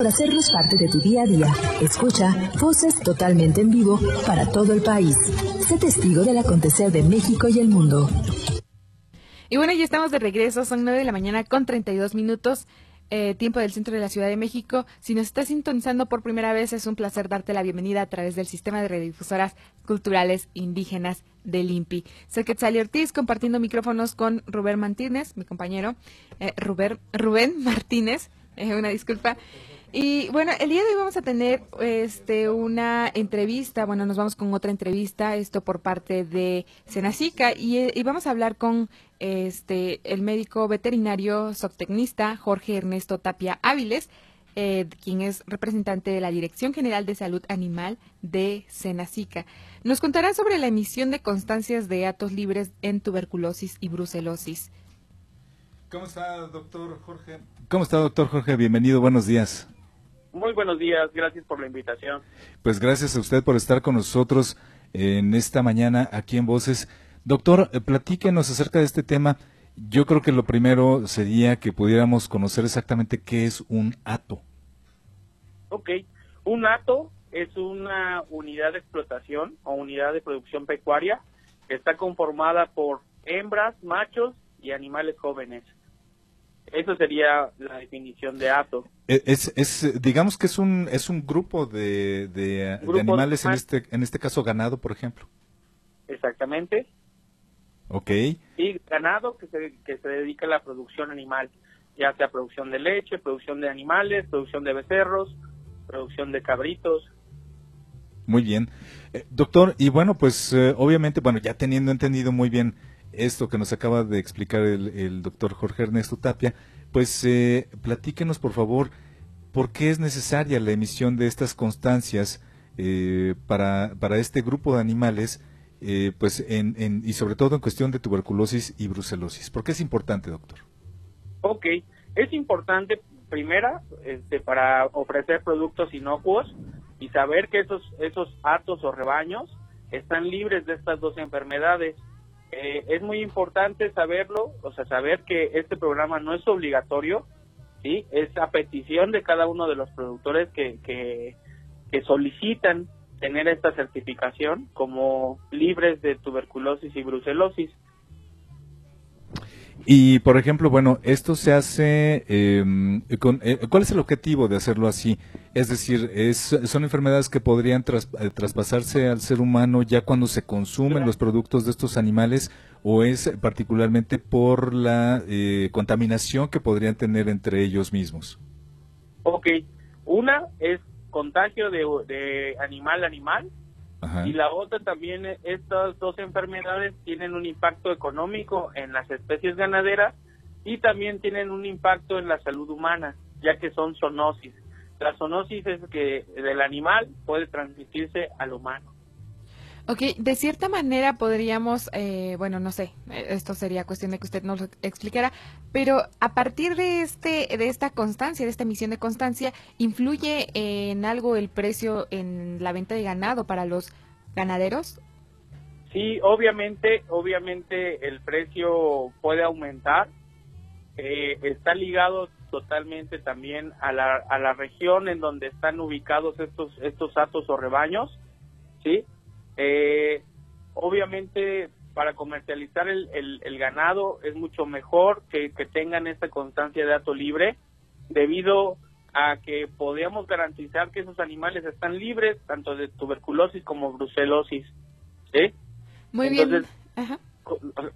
por hacernos parte de tu día a día. Escucha voces totalmente en vivo para todo el país. Sé testigo del acontecer de México y el mundo. Y bueno, ya estamos de regreso, son 9 de la mañana con 32 minutos. Eh, tiempo del centro de la Ciudad de México. Si nos estás sintonizando por primera vez, es un placer darte la bienvenida a través del sistema de redifusoras culturales indígenas del INPI. Soy Quetzali Ortiz, compartiendo micrófonos con Rubén Martínez, mi compañero, eh, Rubén, Rubén Martínez, eh, una disculpa. Y bueno, el día de hoy vamos a tener este una entrevista, bueno, nos vamos con otra entrevista, esto por parte de Senacica y, y vamos a hablar con este el médico veterinario zootecnista Jorge Ernesto Tapia Áviles, eh, quien es representante de la Dirección General de Salud Animal de Senacica. Nos contará sobre la emisión de constancias de atos libres en tuberculosis y brucelosis. ¿Cómo está, doctor Jorge? ¿Cómo está, doctor Jorge? Bienvenido, buenos días. Muy buenos días, gracias por la invitación. Pues gracias a usted por estar con nosotros en esta mañana aquí en Voces. Doctor, eh, platíquenos acerca de este tema. Yo creo que lo primero sería que pudiéramos conocer exactamente qué es un ato. Ok, un ato es una unidad de explotación o unidad de producción pecuaria que está conformada por hembras, machos y animales jóvenes. Eso sería la definición de ato. E, es, es, digamos que es un, es un grupo de, de, animales, en este, en este caso ganado, por ejemplo. Exactamente. Ok. Y ganado que se, que se dedica a la producción animal, ya sea producción de leche, producción de animales, producción de becerros, producción de cabritos. Muy bien. Eh, doctor, y bueno, pues eh, obviamente, bueno, ya teniendo entendido muy bien esto que nos acaba de explicar el, doctor Jorge Ernesto Tapia, pues eh, platíquenos por favor por qué es necesaria la emisión de estas constancias eh, para, para este grupo de animales, eh, pues en, y sobre todo en cuestión de tuberculosis y brucelosis. ¿Por qué es importante, doctor? Ok, es importante primera este, para ofrecer productos inocuos y saber que esos, esos atos o rebaños están libres de estas dos enfermedades eh, es muy importante saberlo, o sea, saber que este programa no es obligatorio, ¿sí? Es a petición de cada uno de los productores que, que, que solicitan tener esta certificación como libres de tuberculosis y brucelosis. Y, por ejemplo, bueno, esto se hace, em, eh, ¿cuál es el objetivo de hacerlo así? Es decir, es, ¿son enfermedades que podrían eh, traspasarse al ser humano ya cuando se consumen los productos de estos animales o es particularmente por la eh, contaminación que podrían tener entre ellos mismos? Ok, una es contagio de, de animal a animal y la otra también, estas dos enfermedades tienen un impacto económico en las especies ganaderas y también tienen un impacto en la salud humana, ya que son zoonosis. La zoonosis es que del animal puede transmitirse al humano. Ok, de cierta manera podríamos, eh, bueno, no sé, esto sería cuestión de que usted nos lo explicara, pero a partir de este, de esta constancia, de esta emisión de constancia, influye en algo el precio en la venta de ganado para los ganaderos. Sí, obviamente, obviamente el precio puede aumentar. Eh, está ligado totalmente también a la, a la región en donde están ubicados estos estos atos o rebaños, sí. Eh, obviamente para comercializar el, el, ganado es mucho mejor que, que tengan esta constancia de ato libre debido a que podamos garantizar que esos animales están libres tanto de tuberculosis como brucelosis. ¿sí? Muy bien.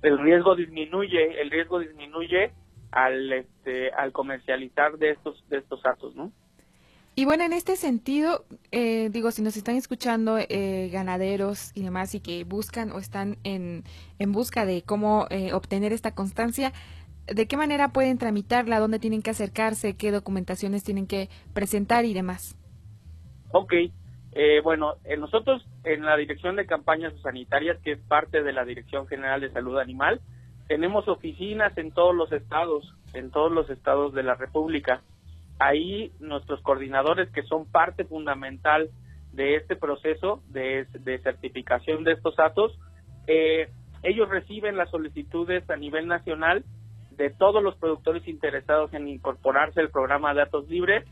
El riesgo disminuye, el riesgo disminuye al este al comercializar de estos de estos actos, ¿no? Y bueno, en este sentido, eh, digo, si nos están escuchando eh, ganaderos y demás y que buscan o están en, en busca de cómo eh, obtener esta constancia, ¿de qué manera pueden tramitarla? ¿Dónde tienen que acercarse? ¿Qué documentaciones tienen que presentar y demás? Ok, bueno, nosotros en la Dirección de Campañas Sanitarias, que es parte de la Dirección General de Salud Animal, tenemos oficinas en todos los estados, en todos los estados de la República ahí nuestros coordinadores, que son parte fundamental de este proceso de, certificación de estos datos, eh, ellos reciben las solicitudes a nivel nacional de todos los productores interesados en incorporarse al programa de datos libres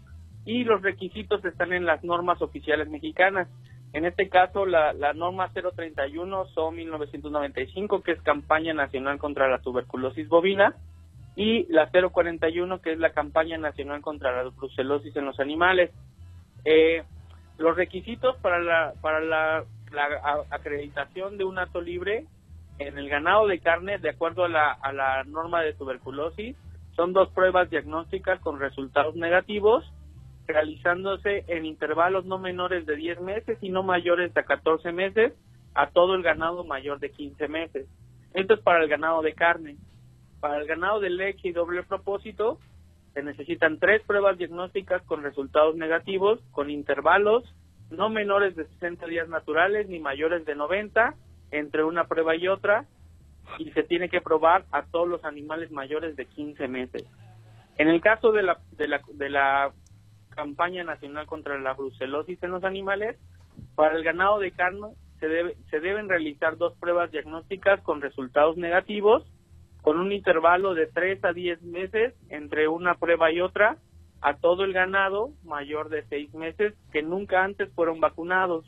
y los requisitos están en las normas oficiales mexicanas. En este caso, la, norma 031 son 1995, que es campaña nacional contra la tuberculosis bovina, y la 041, que es la campaña nacional contra la brucelosis en los animales. Eh, los requisitos para la, para la, acreditación de un acto libre en el ganado de carne, de acuerdo a la, a la norma de tuberculosis, son dos pruebas diagnósticas con resultados negativos, realizándose en intervalos no menores de 10 meses y no mayores de 14 meses a todo el ganado mayor de 15 meses. Esto es para el ganado de carne. Para el ganado de leche y doble propósito, se necesitan tres pruebas diagnósticas con resultados negativos, con intervalos no menores de 60 días naturales ni mayores de 90 entre una prueba y otra, y se tiene que probar a todos los animales mayores de 15 meses. En el caso de la, de la, de la campaña nacional contra la brucelosis en los animales, para el ganado de carne se, debe, se deben realizar dos pruebas diagnósticas con resultados negativos con un intervalo de 3 a 10 meses entre una prueba y otra a todo el ganado mayor de 6 meses que nunca antes fueron vacunados.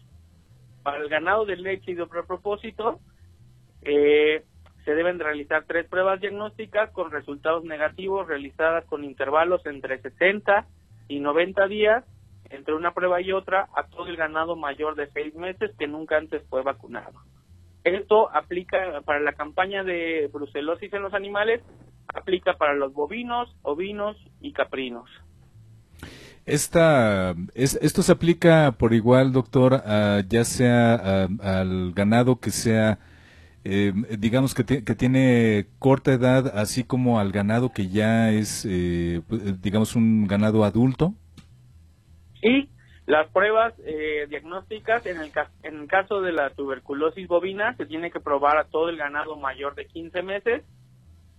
Para el ganado de leche y de propósito, eh, se deben realizar tres pruebas diagnósticas con resultados negativos realizadas con intervalos entre 60 y 90 días entre una prueba y otra a todo el ganado mayor de 6 meses que nunca antes fue vacunado. Esto aplica para la campaña de brucelosis en los animales, aplica para los bovinos, ovinos y caprinos. Esta, esto se aplica por igual, doctor, ya sea al ganado que sea, eh, digamos que, que, tiene corta edad, así como al ganado que ya es, eh, digamos, un ganado adulto. Sí, las pruebas eh, diagnósticas, en el, en el caso de la tuberculosis bovina, se tiene que probar a todo el ganado mayor de 15 meses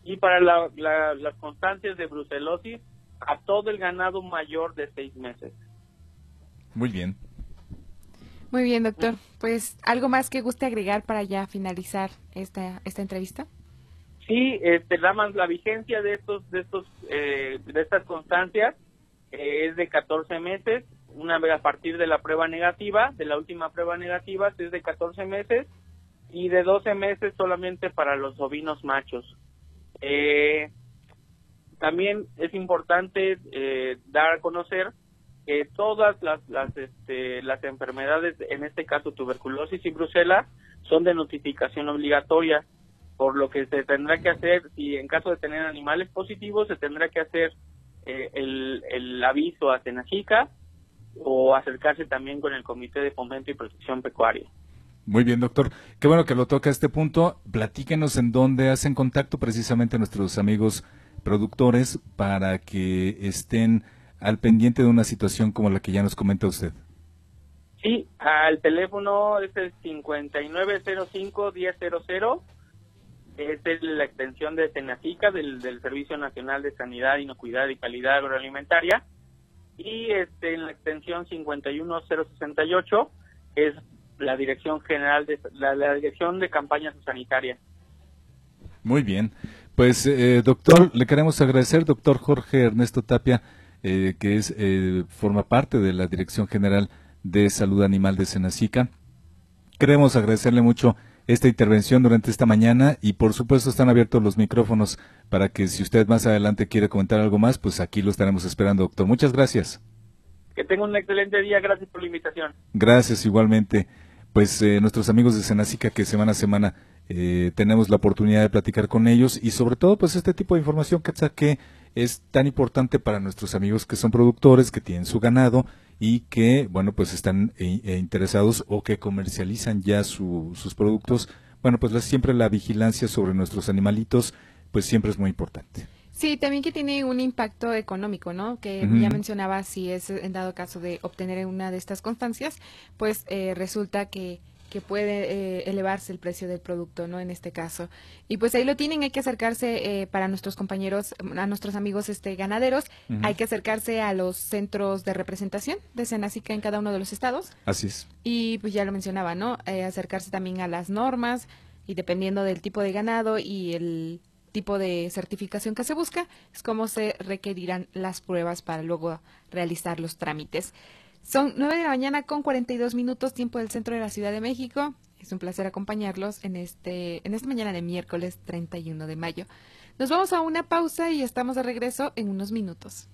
y para las constancias de brucelosis, a todo el ganado mayor de 6 meses. Muy bien. Muy bien, doctor. Pues, ¿algo más que guste agregar para ya finalizar esta, esta entrevista? Sí, este, la, la vigencia de estos, de estos, eh, de estas constancias eh, es de 14 meses una vez a partir de la prueba negativa, de la última prueba negativa, es de 14 meses y de 12 meses solamente para los ovinos machos. Eh, también es importante eh, dar a conocer que todas las, las, este, las enfermedades, en este caso tuberculosis y brucela, son de notificación obligatoria, por lo que se tendrá que hacer, si en caso de tener animales positivos, se tendrá que hacer eh, el, el aviso a Tenajica o acercarse también con el Comité de Fomento y Protección Pecuaria. Muy bien, doctor. Qué bueno que lo toca este punto. Platíquenos en dónde hacen contacto precisamente nuestros amigos productores para que estén al pendiente de una situación como la que ya nos comenta usted. Sí, al teléfono es el 5905-1000, es la extensión de Tenacica del, del Servicio Nacional de Sanidad, Inocuidad y Calidad Agroalimentaria y este, en la extensión 51068 es la dirección general de la, dirección de campañas sanitarias. Muy bien, pues eh, doctor, le queremos agradecer, doctor Jorge Ernesto Tapia, eh, que es eh, forma parte de la dirección general de salud animal de Senacica. Queremos agradecerle mucho esta intervención durante esta mañana y por supuesto están abiertos los micrófonos para que si usted más adelante quiere comentar algo más, pues aquí lo estaremos esperando, doctor. Muchas gracias. Que tenga un excelente día, gracias por la invitación. Gracias igualmente. Pues eh, nuestros amigos de Senacica que semana a semana eh, tenemos la oportunidad de platicar con ellos y sobre todo pues este tipo de información que es tan importante para nuestros amigos que son productores, que tienen su ganado y que, bueno, pues están eh, interesados o que comercializan ya sus productos. Bueno, pues siempre la vigilancia sobre nuestros animalitos, pues siempre es muy importante. Sí, también que tiene un impacto económico, ¿no? Que ya mencionaba, si es en dado caso de obtener una de estas constancias, pues eh, resulta que que puede eh, elevarse el precio del producto, ¿no? En este caso. Y pues ahí lo tienen, hay que acercarse eh, para nuestros compañeros, a nuestros amigos este ganaderos, hay que acercarse a los centros de representación de Senacica en cada uno de los estados. Así es. Y pues ya lo mencionaba, ¿no? Eh, acercarse también a las normas y dependiendo del tipo de ganado y el tipo de certificación que se busca, es cómo se requerirán las pruebas para luego realizar los trámites. Son nueve de la mañana con 42 minutos, tiempo del centro de la Ciudad de México. Es un placer acompañarlos en este en esta mañana de miércoles 31 de mayo. Nos vamos a una pausa y estamos de regreso en unos minutos.